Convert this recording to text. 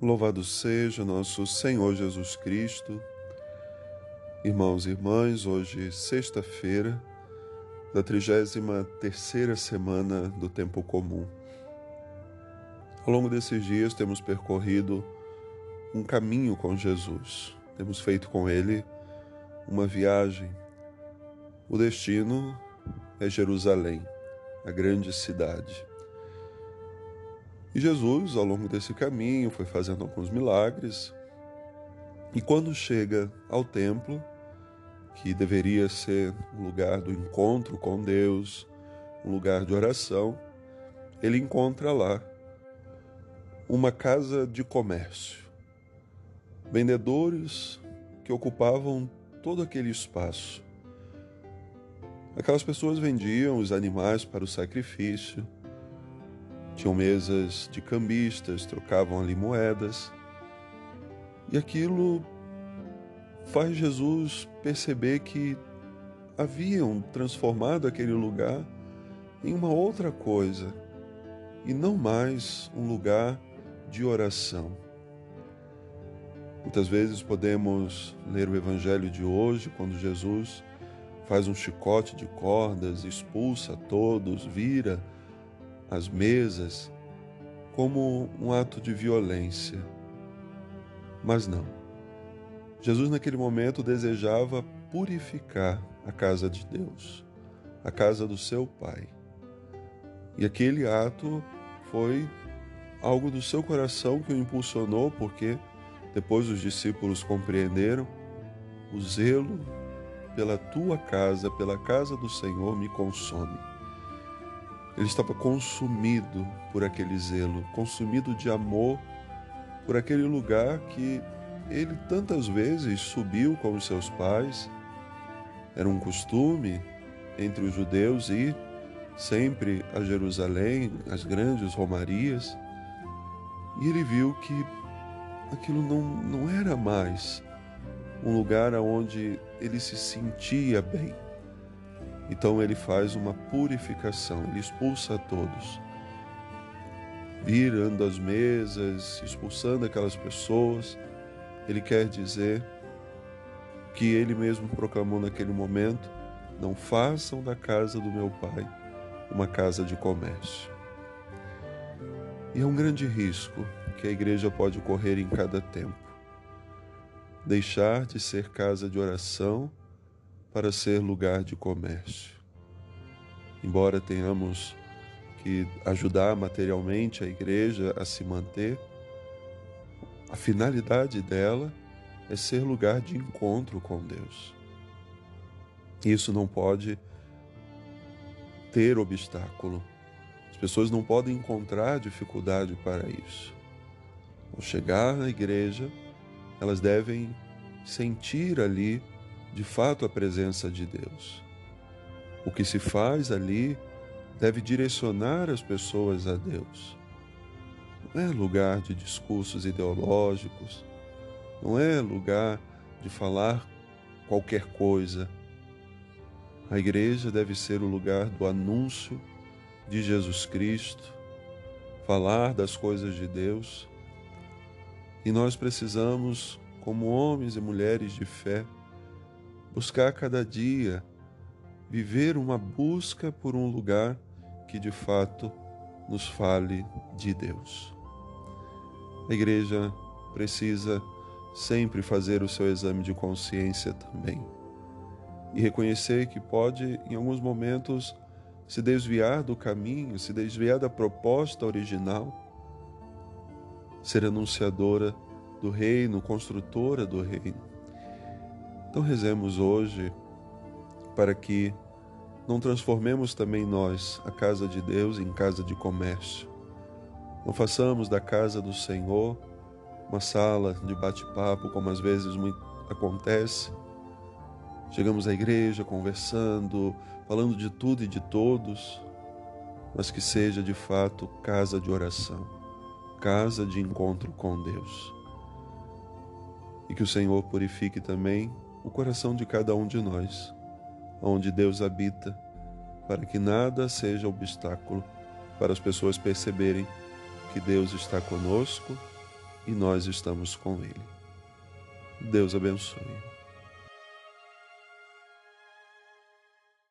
Louvado seja nosso Senhor Jesus Cristo. Irmãos e irmãs, hoje sexta-feira da 33 terceira semana do tempo comum. Ao longo desses dias temos percorrido um caminho com Jesus. Temos feito com ele uma viagem. O destino é Jerusalém, a grande cidade. E Jesus, ao longo desse caminho, foi fazendo alguns milagres. E quando chega ao templo, que deveria ser um lugar do encontro com Deus, um lugar de oração, ele encontra lá uma casa de comércio. Vendedores que ocupavam todo aquele espaço. Aquelas pessoas vendiam os animais para o sacrifício, tinham mesas de cambistas, trocavam ali moedas. E aquilo faz Jesus perceber que haviam transformado aquele lugar em uma outra coisa e não mais um lugar de oração. Muitas vezes podemos ler o Evangelho de hoje, quando Jesus faz um chicote de cordas, expulsa todos, vira as mesas como um ato de violência. Mas não. Jesus, naquele momento, desejava purificar a casa de Deus, a casa do seu Pai. E aquele ato foi algo do seu coração que o impulsionou, porque depois os discípulos compreenderam o zelo pela tua casa, pela casa do Senhor, me consome. Ele estava consumido por aquele zelo, consumido de amor por aquele lugar que ele tantas vezes subiu com os seus pais. Era um costume entre os judeus ir sempre a Jerusalém, as grandes romarias, e ele viu que aquilo não, não era mais um lugar onde ele se sentia bem então ele faz uma purificação, ele expulsa a todos, virando as mesas, expulsando aquelas pessoas. Ele quer dizer que ele mesmo proclamou naquele momento: não façam da casa do meu pai uma casa de comércio. E é um grande risco que a igreja pode correr em cada tempo. Deixar de ser casa de oração para ser lugar de comércio. Embora tenhamos que ajudar materialmente a igreja a se manter, a finalidade dela é ser lugar de encontro com Deus. Isso não pode ter obstáculo. As pessoas não podem encontrar dificuldade para isso. Ao chegar na igreja, elas devem sentir ali de fato a presença de Deus. O que se faz ali deve direcionar as pessoas a Deus. Não é lugar de discursos ideológicos, não é lugar de falar qualquer coisa. A igreja deve ser o lugar do anúncio de Jesus Cristo, falar das coisas de Deus. E nós precisamos, como homens e mulheres de fé, buscar cada dia viver uma busca por um lugar que de fato nos fale de Deus. A igreja precisa sempre fazer o seu exame de consciência também e reconhecer que pode, em alguns momentos, se desviar do caminho, se desviar da proposta original, ser anunciadora do reino, construtora do reino então rezemos hoje para que não transformemos também nós a casa de Deus em casa de comércio. Não façamos da casa do Senhor uma sala de bate-papo, como às vezes muito acontece. Chegamos à igreja conversando, falando de tudo e de todos, mas que seja de fato casa de oração, casa de encontro com Deus. E que o Senhor purifique também o coração de cada um de nós, onde Deus habita, para que nada seja obstáculo para as pessoas perceberem que Deus está conosco e nós estamos com Ele. Deus abençoe.